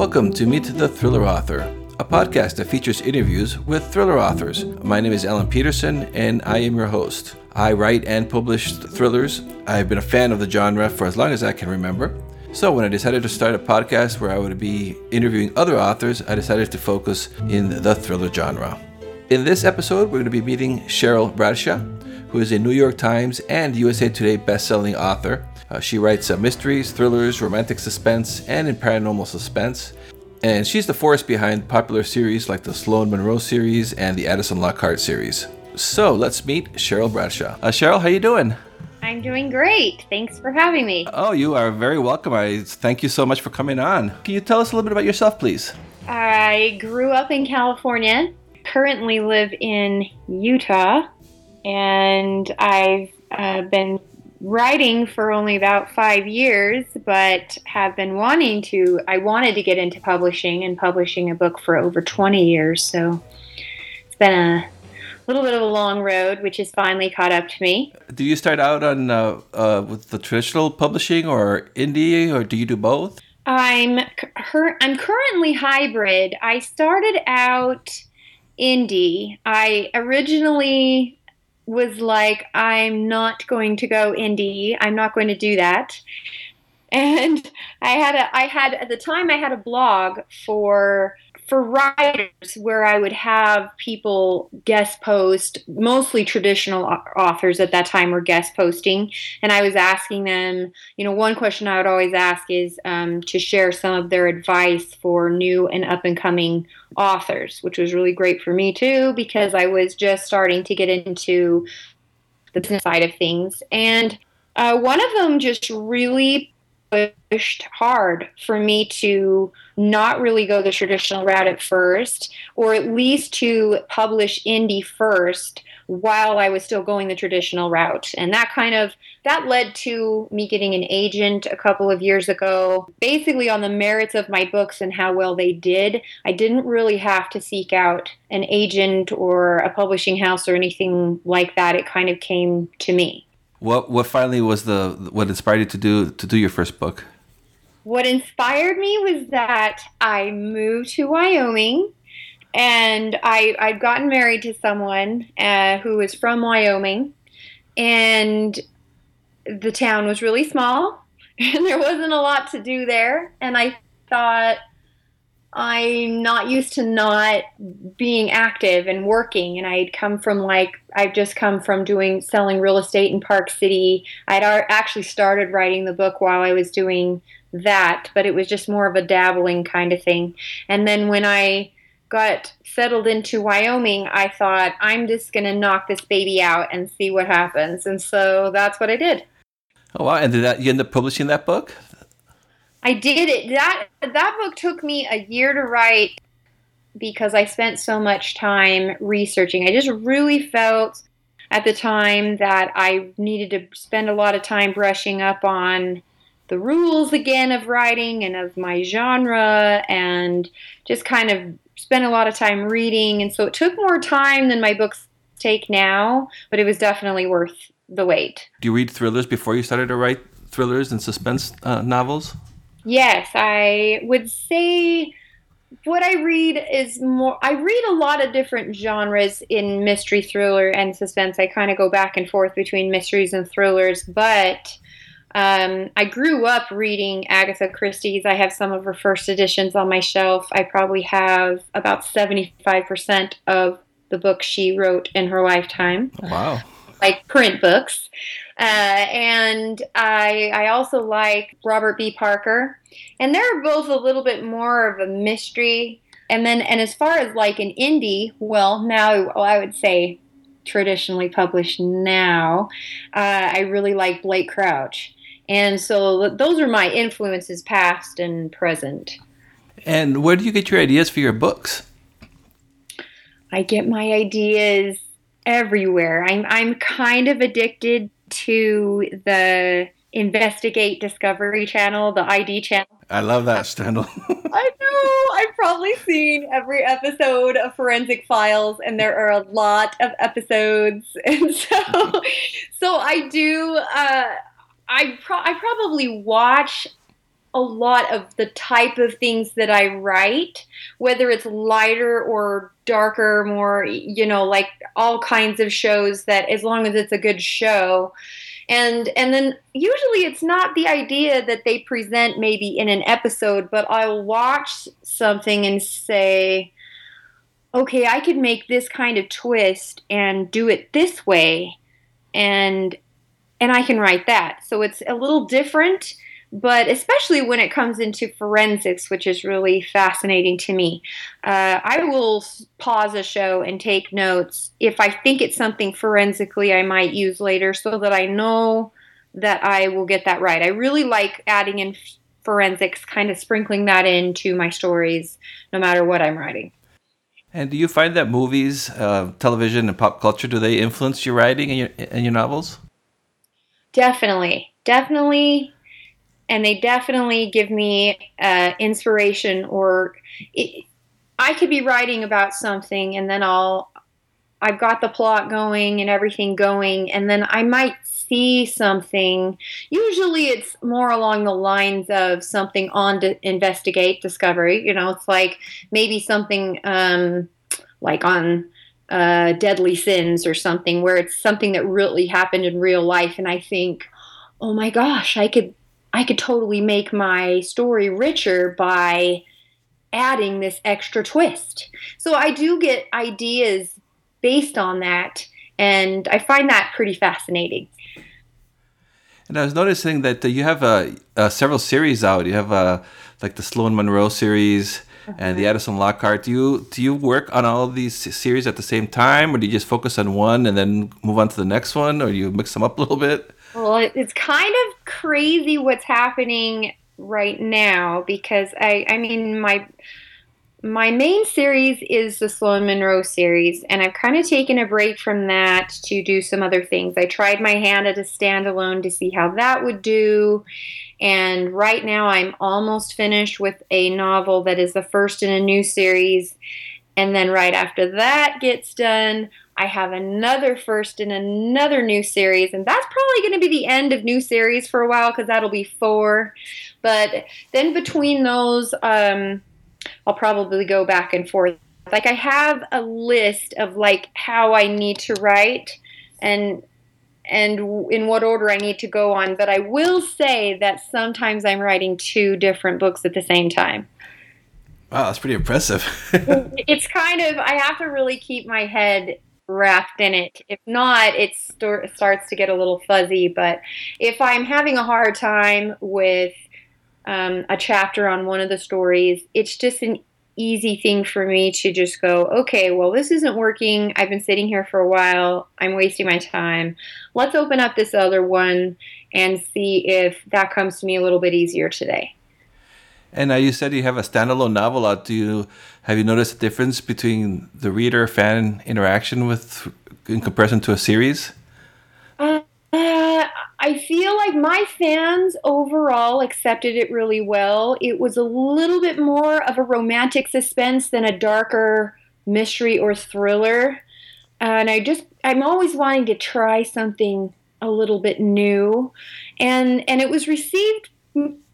Welcome to Meet the Thriller Author, a podcast that features interviews with thriller authors. My name is Alan Peterson, and I am your host. I write and publish thrillers. I've been a fan of the genre for as long as I can remember. So, when I decided to start a podcast where I would be interviewing other authors, I decided to focus in the thriller genre. In this episode, we're going to be meeting Cheryl Bradshaw, who is a New York Times and USA Today best-selling author. Uh, she writes uh, mysteries, thrillers, romantic suspense, and in paranormal suspense. And she's the force behind popular series like the Sloane Monroe series and the Addison Lockhart series. So let's meet Cheryl Bradshaw. Uh, Cheryl, how you doing? I'm doing great. Thanks for having me. Oh, you are very welcome. I thank you so much for coming on. Can you tell us a little bit about yourself, please? I grew up in California, currently live in Utah, and I've uh, been writing for only about five years, but have been wanting to. I wanted to get into publishing and publishing a book for over 20 years. So it's been a little bit of a long road, which has finally caught up to me. Do you start out on uh, uh, with the traditional publishing or indie, or do you do both? I'm I'm currently hybrid. I started out indie. I originally was like, I'm not going to go indie. I'm not going to do that. And I had a I had at the time I had a blog for for writers where I would have people guest post, mostly traditional authors at that time were guest posting, and I was asking them, you know, one question I would always ask is um, to share some of their advice for new and up and coming authors, which was really great for me too because I was just starting to get into the business side of things, and uh, one of them just really pushed hard for me to not really go the traditional route at first, or at least to publish indie first while I was still going the traditional route. And that kind of that led to me getting an agent a couple of years ago, basically on the merits of my books and how well they did. I didn't really have to seek out an agent or a publishing house or anything like that. It kind of came to me. What what finally was the what inspired you to do to do your first book? What inspired me was that I moved to Wyoming and I I'd gotten married to someone uh, who was from Wyoming and the town was really small and there wasn't a lot to do there and I thought I'm not used to not being active and working. And I'd come from like, I've just come from doing selling real estate in Park City. I'd actually started writing the book while I was doing that, but it was just more of a dabbling kind of thing. And then when I got settled into Wyoming, I thought, I'm just going to knock this baby out and see what happens. And so that's what I did. Oh, wow. And did that, you end up publishing that book? I did it. That that book took me a year to write because I spent so much time researching. I just really felt at the time that I needed to spend a lot of time brushing up on the rules again of writing and of my genre and just kind of spent a lot of time reading and so it took more time than my books take now, but it was definitely worth the wait. Do you read thrillers before you started to write thrillers and suspense uh, novels? Yes, I would say what I read is more. I read a lot of different genres in mystery, thriller, and suspense. I kind of go back and forth between mysteries and thrillers, but um, I grew up reading Agatha Christie's. I have some of her first editions on my shelf. I probably have about 75% of the books she wrote in her lifetime. Wow. Like print books. Uh, and I, I also like Robert B. Parker. And they're both a little bit more of a mystery. And then, and as far as like an indie, well, now well, I would say traditionally published now, uh, I really like Blake Crouch. And so those are my influences, past and present. And where do you get your ideas for your books? I get my ideas everywhere. I'm I'm kind of addicted to the Investigate Discovery channel, the ID channel. I love that channel. I know. I've probably seen every episode of Forensic Files, and there are a lot of episodes, and so, so I do. Uh, I pro- I probably watch a lot of the type of things that I write, whether it's lighter or darker, more, you know, like all kinds of shows that as long as it's a good show. And and then usually it's not the idea that they present maybe in an episode, but I'll watch something and say, okay, I could make this kind of twist and do it this way and and I can write that. So it's a little different but especially when it comes into forensics, which is really fascinating to me. Uh, I will pause a show and take notes if I think it's something forensically I might use later so that I know that I will get that right. I really like adding in forensics, kind of sprinkling that into my stories no matter what I'm writing. And do you find that movies, uh, television, and pop culture do they influence your writing and your and your novels? Definitely, definitely. And they definitely give me uh, inspiration or it, i could be writing about something and then i'll i've got the plot going and everything going and then i might see something. Usually it's more along the lines of something on to investigate discovery you know it's like maybe something um, like on uh, deadly sins or something where it's something that really happened in real life and i think oh my gosh i could I could totally make my story richer by adding this extra twist. So I do get ideas based on that, and I find that pretty fascinating. And I was noticing that you have uh, uh, several series out. You have uh, like the Sloane Monroe series and the uh-huh. Addison Lockhart. Do you do you work on all these series at the same time, or do you just focus on one and then move on to the next one, or you mix them up a little bit? Well, it's kind of crazy what's happening right now because I, I mean, my my main series is the Sloane Monroe series, and I've kind of taken a break from that to do some other things. I tried my hand at a standalone to see how that would do, and right now I'm almost finished with a novel that is the first in a new series. And then right after that gets done, I have another first in another new series, and that's probably going to be the end of new series for a while because that'll be four. But then between those, um, I'll probably go back and forth. Like I have a list of like how I need to write and and in what order I need to go on. But I will say that sometimes I'm writing two different books at the same time. Wow, that's pretty impressive. it's kind of I have to really keep my head wrapped in it. If not, it st- starts to get a little fuzzy. But if I'm having a hard time with um, a chapter on one of the stories, it's just an easy thing for me to just go, okay, well, this isn't working. I've been sitting here for a while. I'm wasting my time. Let's open up this other one and see if that comes to me a little bit easier today. And uh, you said you have a standalone novel out. Do you have you noticed a difference between the reader fan interaction with in comparison to a series? I feel like my fans overall accepted it really well. It was a little bit more of a romantic suspense than a darker mystery or thriller. And I just I'm always wanting to try something a little bit new. And and it was received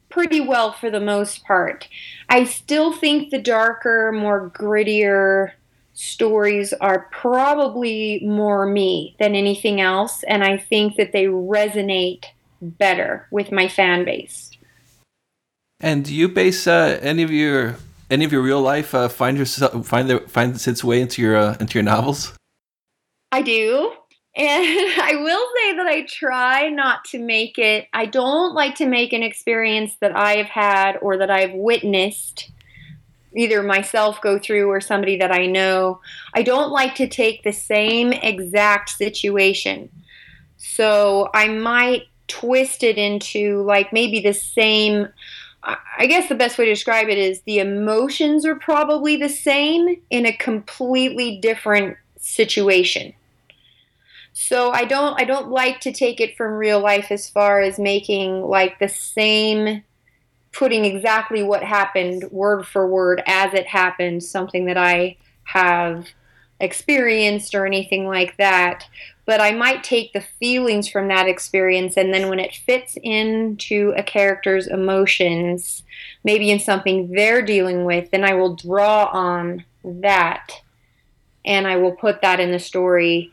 pretty well for the most part. I still think the darker, more grittier stories are probably more me than anything else, and I think that they resonate better with my fan base. And do you base uh, any of your any of your real life uh, find yourself find their find its way into your uh, into your novels? I do. And I will say that I try not to make it, I don't like to make an experience that I have had or that I've witnessed, either myself go through or somebody that I know. I don't like to take the same exact situation. So I might twist it into like maybe the same. I guess the best way to describe it is the emotions are probably the same in a completely different situation. So I don't I don't like to take it from real life as far as making like the same putting exactly what happened word for word as it happened, something that I have experienced or anything like that. but I might take the feelings from that experience and then when it fits into a character's emotions, maybe in something they're dealing with, then I will draw on that and I will put that in the story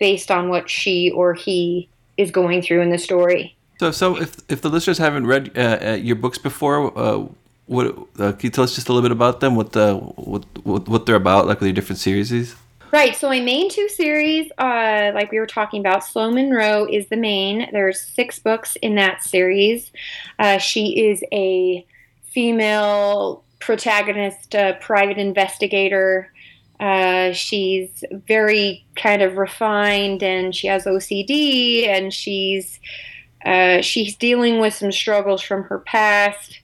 based on what she or he is going through in the story. So, so if if the listeners haven't read uh, uh, your books before, uh, what uh, can you tell us just a little bit about them? What the what what, what they're about, like the different series? Right. So my main two series, uh, like we were talking about, Sloane Monroe is the main. There's six books in that series. Uh, she is a female protagonist, private investigator. Uh, she's very kind of refined, and she has OCD, and she's uh, she's dealing with some struggles from her past,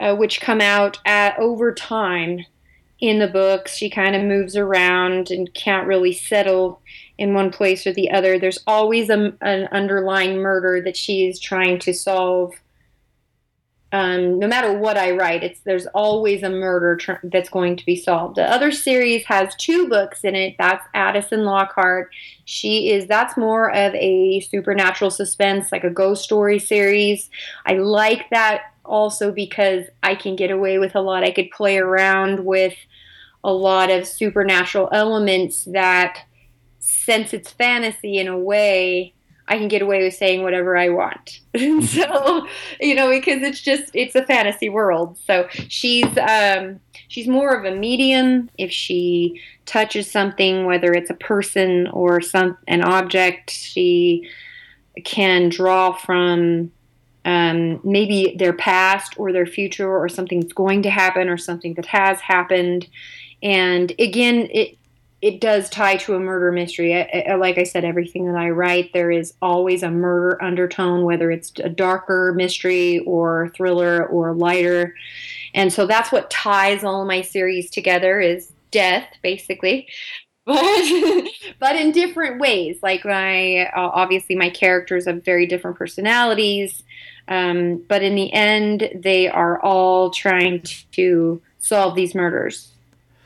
uh, which come out at, over time in the books. She kind of moves around and can't really settle in one place or the other. There's always a, an underlying murder that she is trying to solve. Um, no matter what I write, it's there's always a murder tr- that's going to be solved. The other series has two books in it. That's Addison Lockhart. She is that's more of a supernatural suspense, like a ghost story series. I like that also because I can get away with a lot. I could play around with a lot of supernatural elements that, since it's fantasy in a way, I can get away with saying whatever I want. so, you know, because it's just it's a fantasy world. So she's um, she's more of a medium. If she touches something, whether it's a person or some an object, she can draw from um, maybe their past or their future or something that's going to happen or something that has happened and again, it it does tie to a murder mystery. I, I, like I said, everything that I write, there is always a murder undertone, whether it's a darker mystery or thriller or lighter. And so that's what ties all my series together is death, basically. But, but in different ways. Like my, obviously my characters have very different personalities. Um, but in the end, they are all trying to solve these murders.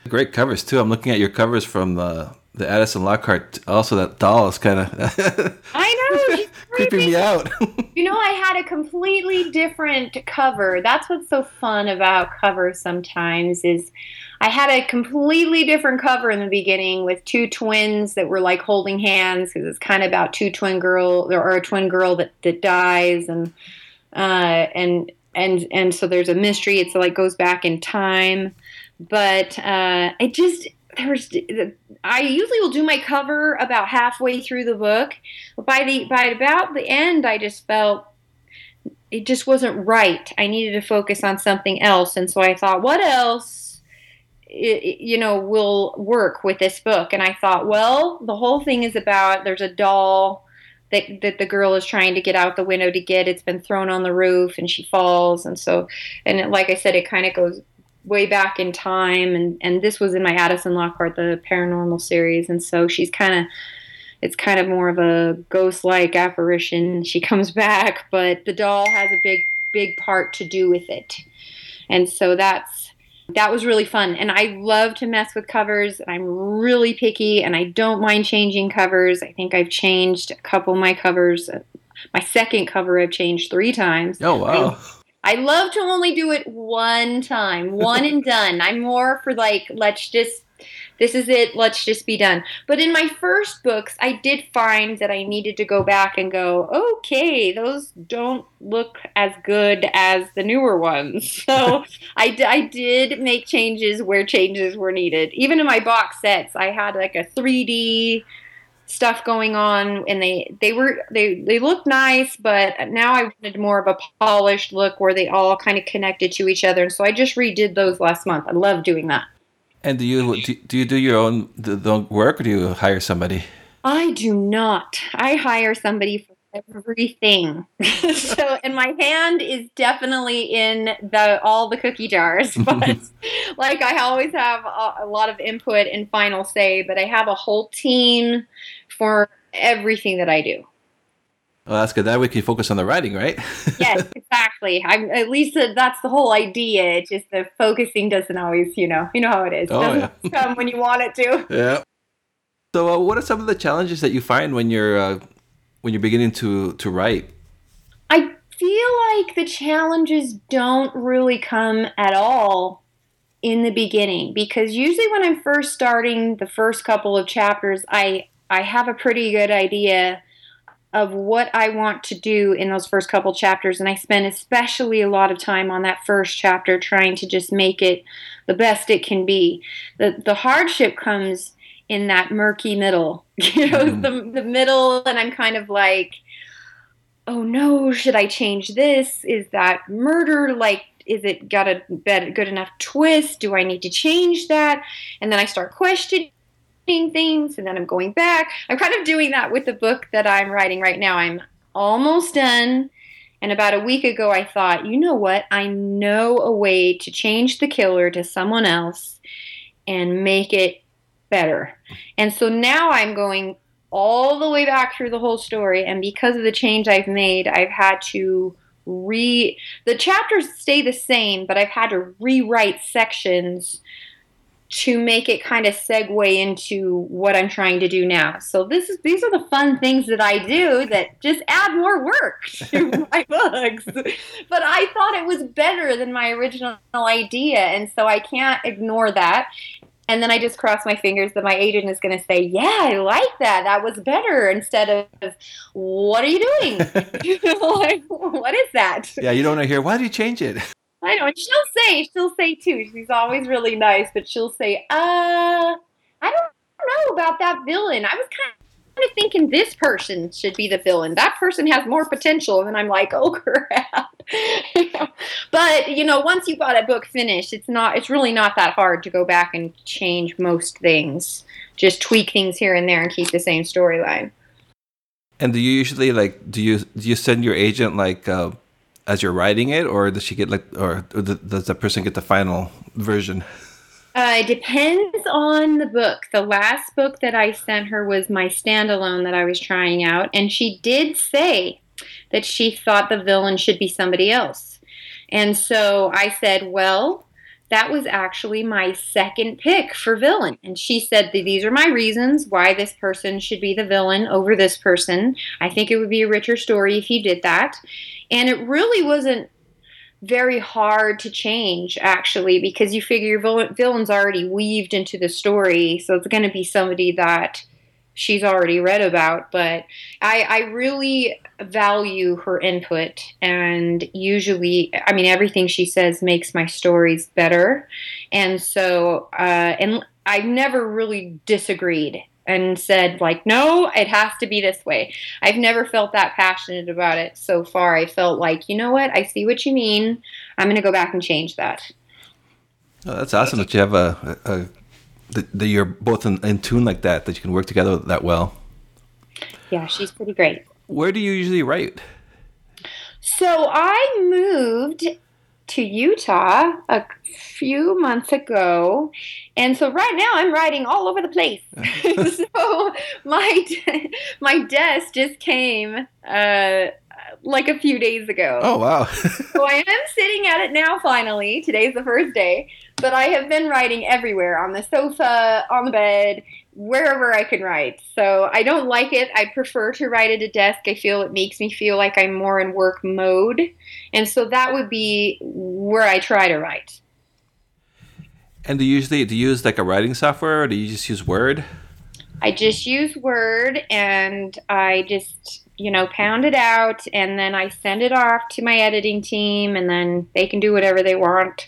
Great covers too. I'm looking at your covers from the the Addison Lockhart. Also, that doll is kind of. I know. creeping me out. you know, I had a completely different cover. That's what's so fun about covers sometimes is I had a completely different cover in the beginning with two twins that were like holding hands because it's kind of about two twin girl or a twin girl that that dies and uh and and and so there's a mystery. It's like goes back in time but uh, it just there's I usually will do my cover about halfway through the book, but by the by about the end, I just felt it just wasn't right. I needed to focus on something else, and so I thought, what else, you know, will work with this book? And I thought, well, the whole thing is about there's a doll. That, that the girl is trying to get out the window to get it's been thrown on the roof and she falls and so and it, like i said it kind of goes way back in time and and this was in my Addison Lockhart the paranormal series and so she's kind of it's kind of more of a ghost like apparition. She comes back but the doll has a big big part to do with it. And so that's that was really fun. And i love to mess with covers i'm really picky and i don't mind changing covers. I think i've changed a couple of my covers uh, my second cover i've changed three times. Oh wow. I, I love to only do it one time, one and done. I'm more for like, let's just, this is it, let's just be done. But in my first books, I did find that I needed to go back and go, okay, those don't look as good as the newer ones. So I, I did make changes where changes were needed. Even in my box sets, I had like a 3D stuff going on and they they were they they looked nice but now i wanted more of a polished look where they all kind of connected to each other. And so i just redid those last month. I love doing that. And do you do you do your own the, the work or do you hire somebody? I do not. I hire somebody for everything. So and my hand is definitely in the all the cookie jars but like i always have a, a lot of input and final say but i have a whole team for everything that I do. Well, that's good. That way you can focus on the writing, right? yes, exactly. I'm at least that's the whole idea. It's just the focusing doesn't always, you know, you know how it is. It oh, yeah. come when you want it to. Yeah. So, uh, what are some of the challenges that you find when you're uh, when you're beginning to to write? I feel like the challenges don't really come at all in the beginning because usually when I'm first starting the first couple of chapters, I I have a pretty good idea of what I want to do in those first couple chapters and I spend especially a lot of time on that first chapter trying to just make it the best it can be. The the hardship comes in that murky middle. You know, mm. the the middle and I'm kind of like oh no, should I change this? Is that murder? Like is it got a good enough twist? Do I need to change that? And then I start questioning things and then I'm going back. I'm kind of doing that with the book that I'm writing right now. I'm almost done. And about a week ago, I thought, you know what? I know a way to change the killer to someone else and make it better. And so now I'm going all the way back through the whole story. And because of the change I've made, I've had to re the chapters stay the same, but I've had to rewrite sections to make it kind of segue into what I'm trying to do now. So this is these are the fun things that I do that just add more work to my books. But I thought it was better than my original idea and so I can't ignore that. And then I just cross my fingers that my agent is going to say, "Yeah, I like that. That was better." Instead of, "What are you doing?" like, what is that? Yeah, you don't want to hear. Why did you change it? I know. And she'll say, she'll say too. She's always really nice, but she'll say, "Uh, I don't know about that villain. I was kind of thinking this person should be the villain. That person has more potential." And I'm like, "Oh crap." but you know, once you've got a book finished, it's not it's really not that hard to go back and change most things. Just tweak things here and there and keep the same storyline. And do you usually like do you do you send your agent like uh, as you're writing it, or does she get like, or does the person get the final version? Uh, it depends on the book. The last book that I sent her was my standalone that I was trying out, and she did say that she thought the villain should be somebody else. And so I said, well, that was actually my second pick for villain. And she said, These are my reasons why this person should be the villain over this person. I think it would be a richer story if you did that. And it really wasn't very hard to change actually because you figure your villain's already weaved into the story so it's going to be somebody that she's already read about, but I, I really value her input. And usually, I mean, everything she says makes my stories better. And so, uh, and I've never really disagreed and said like no it has to be this way i've never felt that passionate about it so far i felt like you know what i see what you mean i'm going to go back and change that oh, that's awesome that you have a, a, that, that you're both in, in tune like that, that you can work together that well. Yeah, she's pretty great. Where do you usually write? So I moved to Utah a few months ago, and so right now I'm writing all over the place. so my my desk just came uh, like a few days ago. Oh wow! so I am sitting at it now. Finally, today's the first day, but I have been writing everywhere on the sofa, on the bed, wherever I can write. So I don't like it. I prefer to write at a desk. I feel it makes me feel like I'm more in work mode. And so that would be where I try to write. And do you usually do you use like a writing software or do you just use Word? I just use Word and I just, you know, pound it out and then I send it off to my editing team and then they can do whatever they want.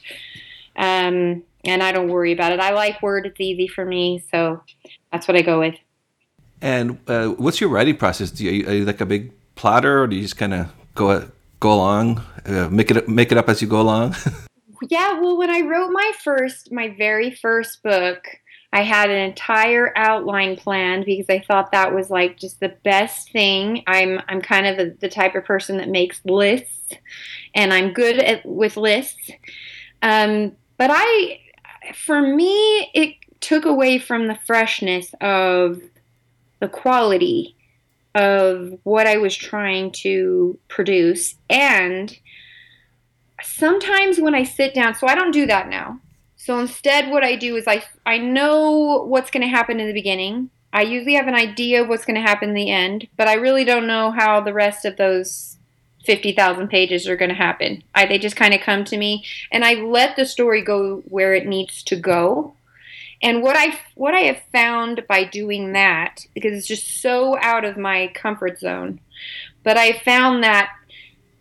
Um, and I don't worry about it. I like Word; it's easy for me, so that's what I go with. And uh, what's your writing process? Do you, are you like a big plotter, or do you just kind of go go along, uh, make it make it up as you go along? yeah, well, when I wrote my first, my very first book, I had an entire outline planned because I thought that was like just the best thing. I'm I'm kind of the, the type of person that makes lists, and I'm good at with lists. Um, but I, for me, it took away from the freshness of the quality of what I was trying to produce. And sometimes when I sit down, so I don't do that now. So instead, what I do is I, I know what's going to happen in the beginning. I usually have an idea of what's going to happen in the end, but I really don't know how the rest of those 50,000 pages are going to happen. I, they just kind of come to me and I let the story go where it needs to go. And what I what I have found by doing that because it's just so out of my comfort zone. But I found that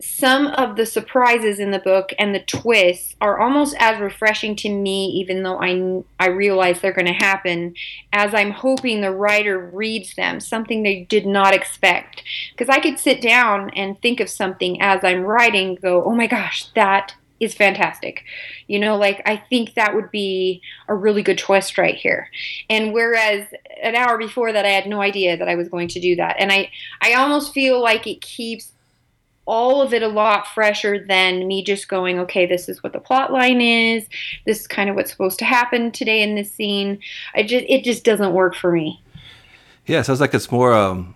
some of the surprises in the book and the twists are almost as refreshing to me, even though I, I realize they're going to happen, as I'm hoping the writer reads them, something they did not expect. Because I could sit down and think of something as I'm writing, go, oh my gosh, that is fantastic. You know, like I think that would be a really good twist right here. And whereas an hour before that I had no idea that I was going to do that. And I I almost feel like it keeps all of it a lot fresher than me just going, okay, this is what the plot line is. This is kind of what's supposed to happen today in this scene. I just it just doesn't work for me. Yeah, sounds like it's more um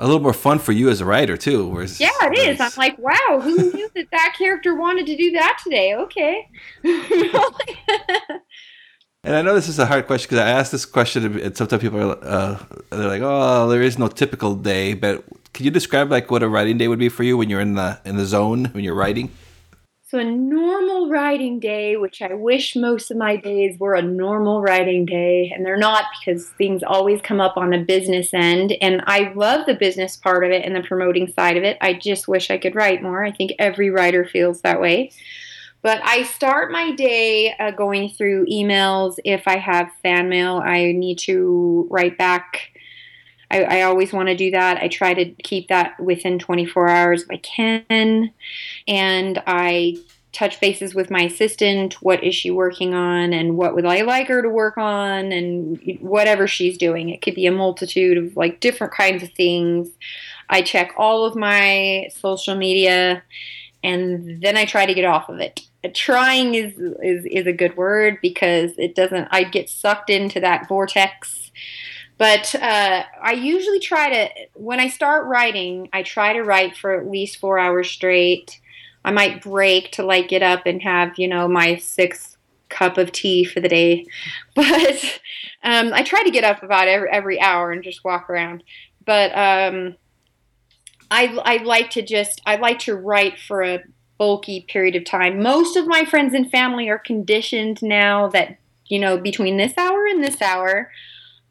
a little more fun for you as a writer too. Whereas, yeah, it is. I'm like, wow, who knew that that character wanted to do that today? Okay. and I know this is a hard question because I asked this question, and sometimes people are uh, they're like, "Oh, there is no typical day," but can you describe like what a writing day would be for you when you're in the in the zone when you're writing? So a normal writing day, which I wish most of my days were a normal writing day, and they're not because things always come up on the business end. And I love the business part of it and the promoting side of it. I just wish I could write more. I think every writer feels that way. But I start my day uh, going through emails. If I have fan mail, I need to write back I, I always want to do that. I try to keep that within 24 hours if I can. And I touch bases with my assistant. What is she working on? And what would I like her to work on? And whatever she's doing. It could be a multitude of like different kinds of things. I check all of my social media and then I try to get off of it. Trying is, is, is a good word because it doesn't, I get sucked into that vortex but uh, I usually try to, when I start writing, I try to write for at least four hours straight. I might break to like get up and have, you know, my sixth cup of tea for the day. But um, I try to get up about every, every hour and just walk around. But um, I, I like to just, I like to write for a bulky period of time. Most of my friends and family are conditioned now that, you know, between this hour and this hour,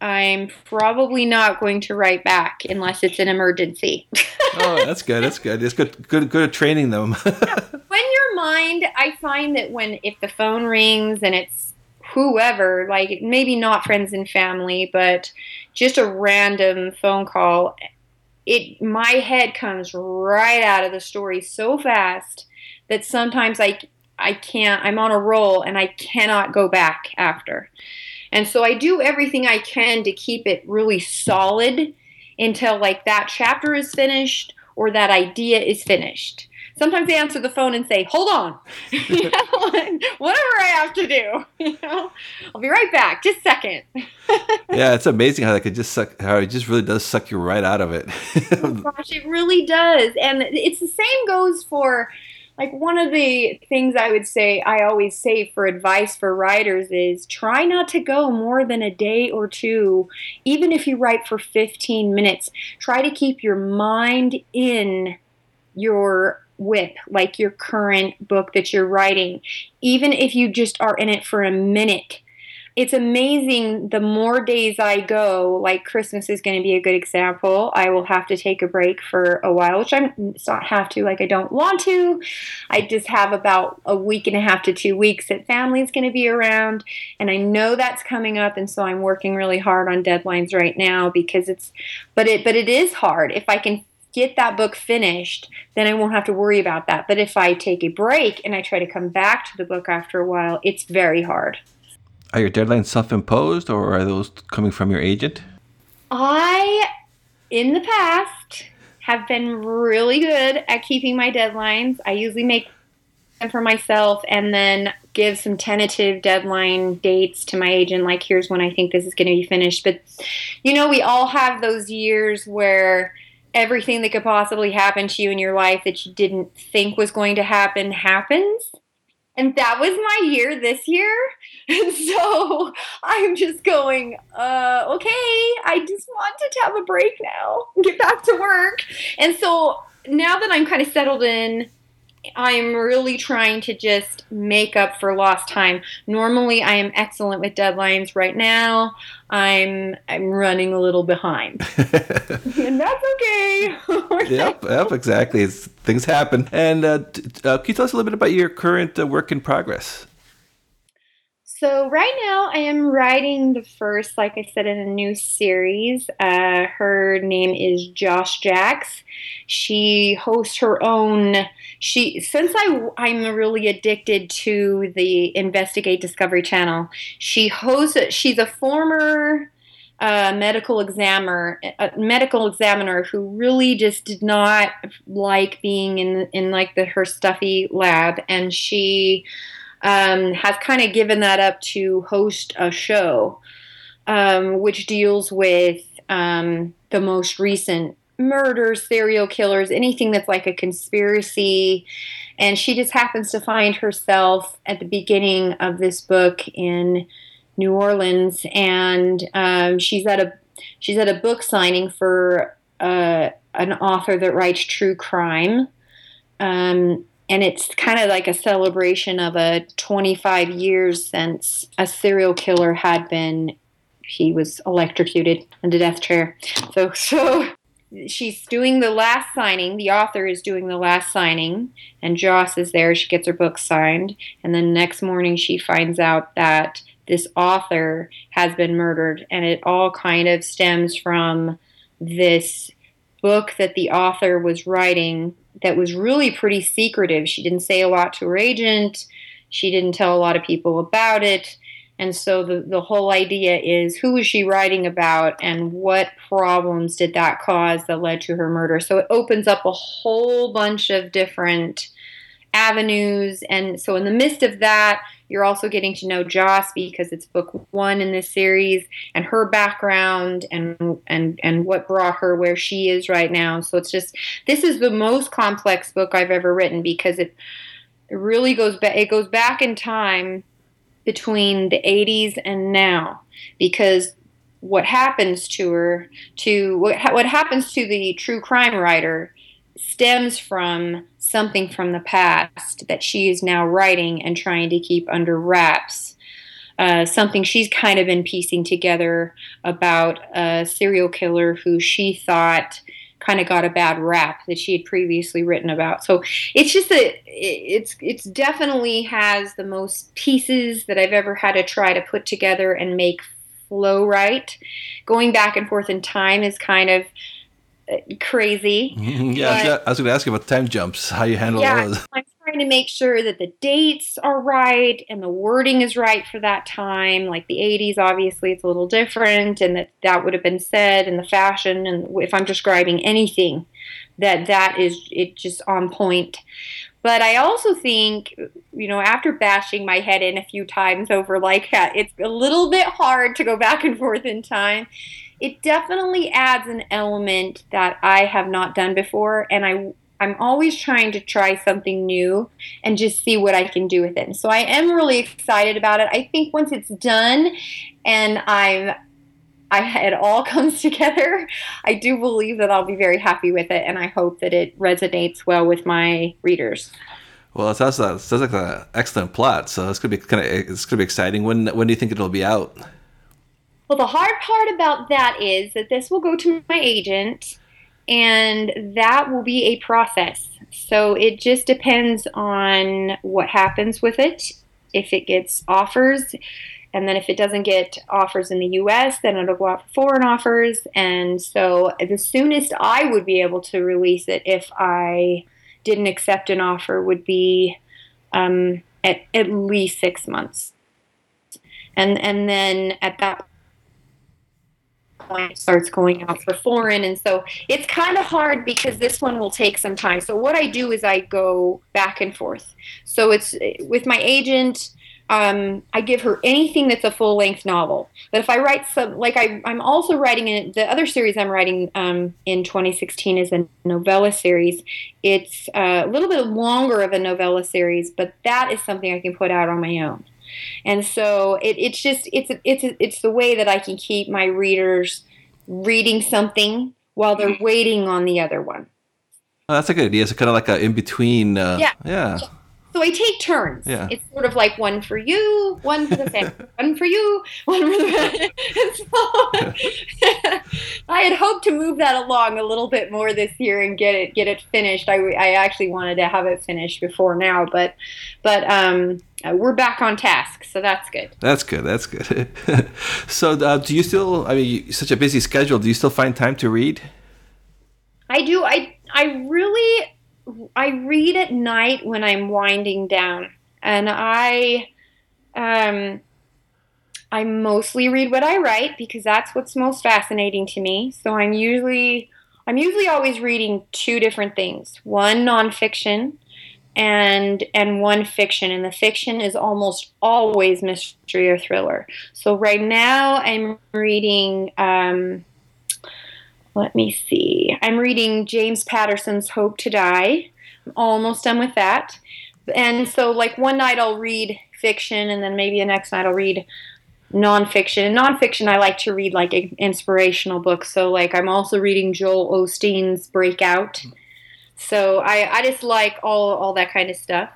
I'm probably not going to write back unless it's an emergency. oh, that's good. That's good. It's good. Good. Good at training them. when your mind, I find that when if the phone rings and it's whoever, like maybe not friends and family, but just a random phone call, it my head comes right out of the story so fast that sometimes I I can't. I'm on a roll and I cannot go back after. And so I do everything I can to keep it really solid until like that chapter is finished or that idea is finished. Sometimes they answer the phone and say, "Hold on, whatever I have to do, you know, I'll be right back. Just a second. yeah, it's amazing how that could just suck. How it just really does suck you right out of it. oh gosh, it really does, and it's the same goes for like one of the things I would say I always say for advice for writers is try not to go more than a day or two even if you write for 15 minutes. Try to keep your mind in your whip, like your current book that you're writing. Even if you just are in it for a minute it's amazing the more days I go, like Christmas is going to be a good example. I will have to take a break for a while, which I'm not have to, like I don't want to. I just have about a week and a half to two weeks that family's going to be around, and I know that's coming up, and so I'm working really hard on deadlines right now because it's, but it but it is hard. If I can get that book finished, then I won't have to worry about that. But if I take a break and I try to come back to the book after a while, it's very hard. Are your deadlines self-imposed, or are those coming from your agent? I, in the past, have been really good at keeping my deadlines. I usually make them for myself and then give some tentative deadline dates to my agent like here's when I think this is going to be finished. But you know, we all have those years where everything that could possibly happen to you in your life that you didn't think was going to happen happens. And that was my year this year. And so I'm just going, uh, okay, I just wanted to have a break now, get back to work. And so now that I'm kind of settled in, I'm really trying to just make up for lost time. Normally, I am excellent with deadlines. Right now, I'm I'm running a little behind, and that's okay. yep, yep, exactly. It's, things happen. And uh, uh, can you tell us a little bit about your current uh, work in progress? So right now I am writing the first, like I said, in a new series. Uh, her name is Joss Jacks. She hosts her own. She since I I'm really addicted to the Investigate Discovery Channel. She hosts. She's a former uh, medical examiner, a medical examiner who really just did not like being in in like the her stuffy lab, and she um, has kind of given that up to host a show um, which deals with um, the most recent murders, serial killers, anything that's like a conspiracy. And she just happens to find herself at the beginning of this book in New Orleans, and um, she's at a she's at a book signing for uh, an author that writes true crime. Um, and it's kind of like a celebration of a 25 years since a serial killer had been he was electrocuted in the death chair. So so she's doing the last signing the author is doing the last signing and joss is there she gets her book signed and then next morning she finds out that this author has been murdered and it all kind of stems from this book that the author was writing that was really pretty secretive. She didn't say a lot to her agent. She didn't tell a lot of people about it. And so the, the whole idea is who was she writing about and what problems did that cause that led to her murder? So it opens up a whole bunch of different avenues. And so in the midst of that, you're also getting to know Joss because it's book one in this series and her background and and and what brought her where she is right now. So it's just this is the most complex book I've ever written because it really goes back it goes back in time between the 80s and now because what happens to her to what what happens to the true crime writer stems from something from the past that she is now writing and trying to keep under wraps. Uh, something she's kind of been piecing together about a serial killer who she thought kind of got a bad rap that she had previously written about. So it's just that it's it's definitely has the most pieces that I've ever had to try to put together and make flow right. Going back and forth in time is kind of crazy. yeah, but, I was going to ask you about time jumps, how you handle yeah, those. I'm trying to make sure that the dates are right and the wording is right for that time. Like the 80s, obviously, it's a little different, and that that would have been said, and the fashion, and if I'm describing anything, that that is it just on point. But I also think, you know, after bashing my head in a few times over like it's a little bit hard to go back and forth in time it definitely adds an element that I have not done before, and I I'm always trying to try something new and just see what I can do with it. So I am really excited about it. I think once it's done and I'm I, it all comes together, I do believe that I'll be very happy with it, and I hope that it resonates well with my readers. Well, it sounds, it sounds like an excellent plot, so it's gonna be kind of it's gonna be exciting. When when do you think it'll be out? Well, the hard part about that is that this will go to my agent, and that will be a process. So it just depends on what happens with it. If it gets offers, and then if it doesn't get offers in the US, then it'll go out for foreign offers. And so the soonest I would be able to release it if I didn't accept an offer would be um, at, at least six months. And, and then at that point starts going out for foreign. And so it's kind of hard because this one will take some time. So what I do is I go back and forth. So it's with my agent. um, I give her anything that's a full length novel. But if I write some, like I, I'm also writing in the other series I'm writing um, in 2016 is a novella series. It's uh, a little bit longer of a novella series, but that is something I can put out on my own. And so it, it's just it's it's it's the way that I can keep my readers reading something while they're waiting on the other one. Oh, that's a good idea. It's kind of like a in between. Uh, yeah. Yeah. So I take turns. Yeah. It's sort of like one for you, one for the family, one for you, one for the. so, I had hoped to move that along a little bit more this year and get it get it finished. I, I actually wanted to have it finished before now, but but um, uh, we're back on task, so that's good. That's good. That's good. so uh, do you still? I mean, such a busy schedule. Do you still find time to read? I do. I I really I read at night when I'm winding down, and I um, I mostly read what I write because that's what's most fascinating to me. So I'm usually I'm usually always reading two different things: one nonfiction and and one fiction. And the fiction is almost always mystery or thriller. So right now I'm reading. Um, let me see. I'm reading James Patterson's Hope to Die. I'm almost done with that. And so, like, one night I'll read fiction, and then maybe the next night I'll read nonfiction. And nonfiction, I like to read like inspirational books. So, like, I'm also reading Joel Osteen's Breakout. So, I, I just like all, all that kind of stuff.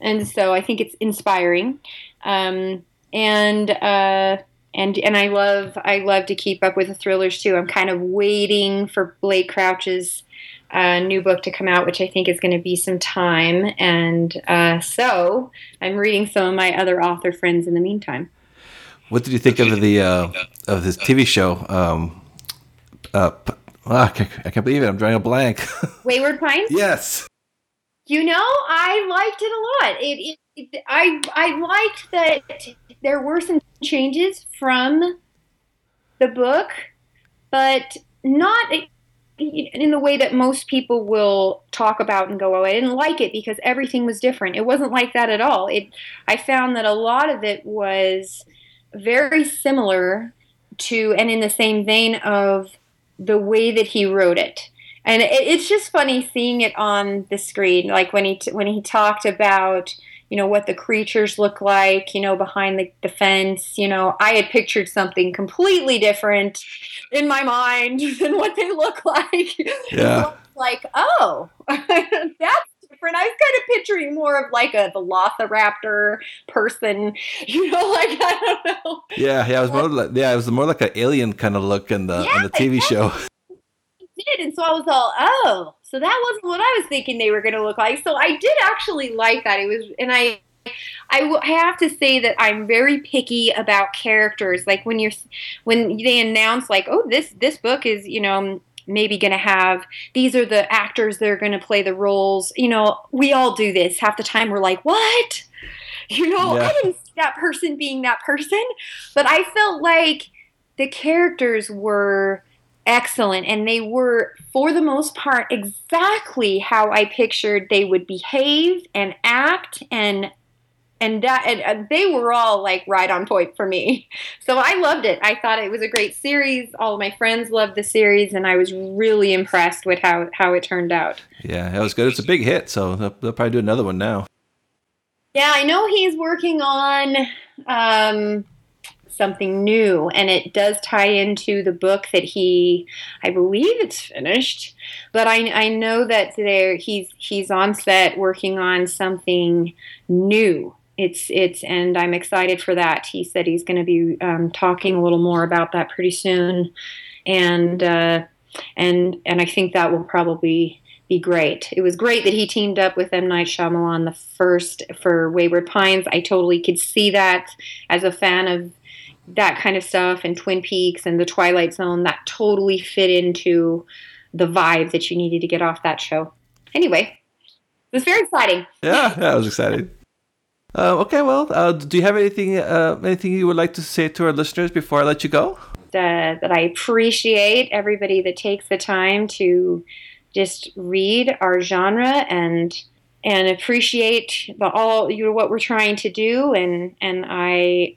And so, I think it's inspiring. Um, and, uh, and and I love I love to keep up with the thrillers too. I'm kind of waiting for Blake Crouch's uh, new book to come out, which I think is going to be some time. And uh, so I'm reading some of my other author friends in the meantime. What did you think of the uh, of this TV show? Um, uh, ah, I, can't, I can't believe it. I'm drawing a blank. Wayward Pines. yes. You know, I liked it a lot. It, it, it I I liked that there were some changes from the book, but not in the way that most people will talk about and go, "Oh, I didn't like it because everything was different." It wasn't like that at all. It I found that a lot of it was very similar to and in the same vein of the way that he wrote it. And it, it's just funny seeing it on the screen, like when he t- when he talked about you know what the creatures look like you know behind the, the fence you know i had pictured something completely different in my mind than what they look like yeah like oh that's different i was kind of picturing more of like a velociraptor person you know like i don't know yeah yeah it was more like yeah it was more like an alien kind of look in the yeah, in the tv show did and so i was all oh so that wasn't what I was thinking they were going to look like. So I did actually like that. It was, and I, I have to say that I'm very picky about characters. Like when you're, when they announce like, oh, this this book is, you know, maybe going to have these are the actors that are going to play the roles. You know, we all do this. Half the time we're like, what? You know, yeah. I didn't see that person being that person, but I felt like the characters were excellent and they were for the most part exactly how i pictured they would behave and act and and that and, uh, they were all like right on point for me. So i loved it. I thought it was a great series. All of my friends loved the series and i was really impressed with how how it turned out. Yeah it was good. It's a big hit so they'll, they'll probably do another one now. Yeah i know he's working on um something new and it does tie into the book that he I believe it's finished but I, I know that there he's he's on set working on something new it's it's and I'm excited for that he said he's going to be um, talking a little more about that pretty soon and uh, and and I think that will probably be great. It was great that he teamed up with M. Night Shyamalan the first for Wayward Pines. I totally could see that as a fan of that kind of stuff and Twin Peaks and the Twilight Zone that totally fit into the vibe that you needed to get off that show. Anyway, it was very exciting. Yeah, yeah, I was excited. Uh, okay, well, uh, do you have anything uh, anything you would like to say to our listeners before I let you go? that I appreciate everybody that takes the time to just read our genre and and appreciate the all you know, what we're trying to do and and I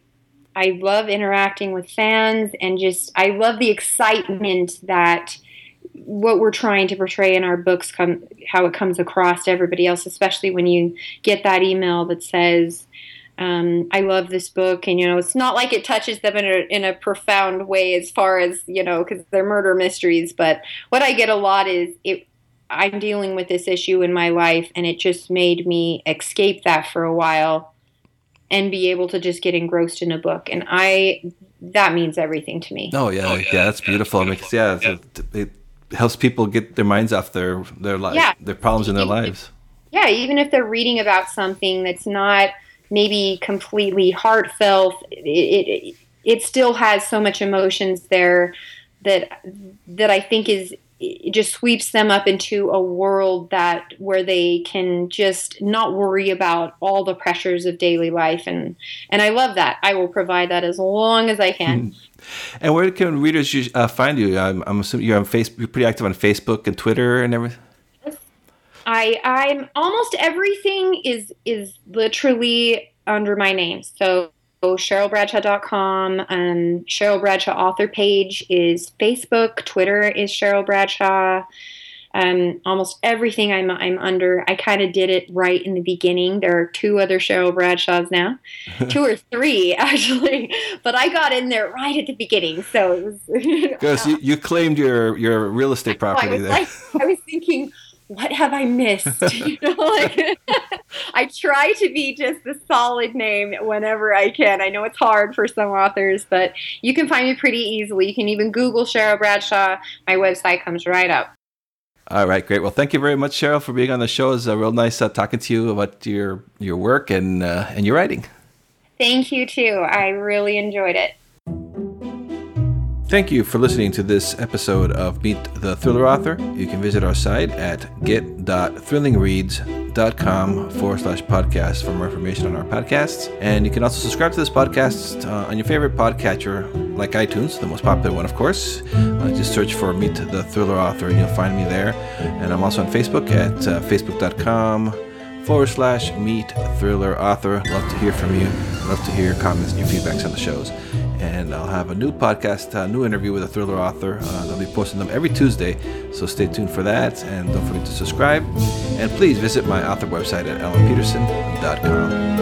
I love interacting with fans and just I love the excitement that what we're trying to portray in our books come how it comes across to everybody else especially when you get that email that says um, I love this book, and you know, it's not like it touches them in a in a profound way as far as you know, because they're murder mysteries. But what I get a lot is it I'm dealing with this issue in my life, and it just made me escape that for a while and be able to just get engrossed in a book. And I, that means everything to me. Oh yeah, oh, yeah, yeah, that's beautiful. I mean, yeah, yeah. It, it, helps people get their minds off their their life, yeah. their problems in their lives. Yeah, even if they're reading about something that's not maybe completely heartfelt, it, it, it still has so much emotions there that that I think is it just sweeps them up into a world that where they can just not worry about all the pressures of daily life and and I love that I will provide that as long as I can and where can readers uh, find you I'm, I'm assuming you're on Facebook you're pretty active on Facebook and Twitter and everything I I'm almost everything is is literally under my name so CherylBradshaw.com. Um, Cheryl Bradshaw author page is Facebook. Twitter is Cheryl Bradshaw. Um, almost everything I'm, I'm under, I kind of did it right in the beginning. There are two other Cheryl Bradshaws now, two or three actually, but I got in there right at the beginning. So it was because you, you, claimed your your real estate property I there. Like, I was thinking, what have I missed? you know, like I try to be just the solid name whenever I can. I know it's hard for some authors, but you can find me pretty easily. You can even Google Cheryl Bradshaw. My website comes right up. All right, great. Well, thank you very much, Cheryl, for being on the show. It's uh, real nice uh, talking to you about your your work and uh, and your writing. Thank you too. I really enjoyed it. Thank you for listening to this episode of Meet the Thriller Author. You can visit our site at get.thrillingreads.com forward slash podcast for more information on our podcasts. And you can also subscribe to this podcast uh, on your favorite podcatcher, like iTunes, the most popular one, of course. Uh, just search for Meet the Thriller Author and you'll find me there. And I'm also on Facebook at uh, facebook.com forward slash meet thriller author. Love to hear from you. Love to hear your comments and your feedbacks on the shows and I'll have a new podcast, a new interview with a thriller author. Uh, I'll be posting them every Tuesday, so stay tuned for that. And don't forget to subscribe. And please visit my author website at alanpeterson.com.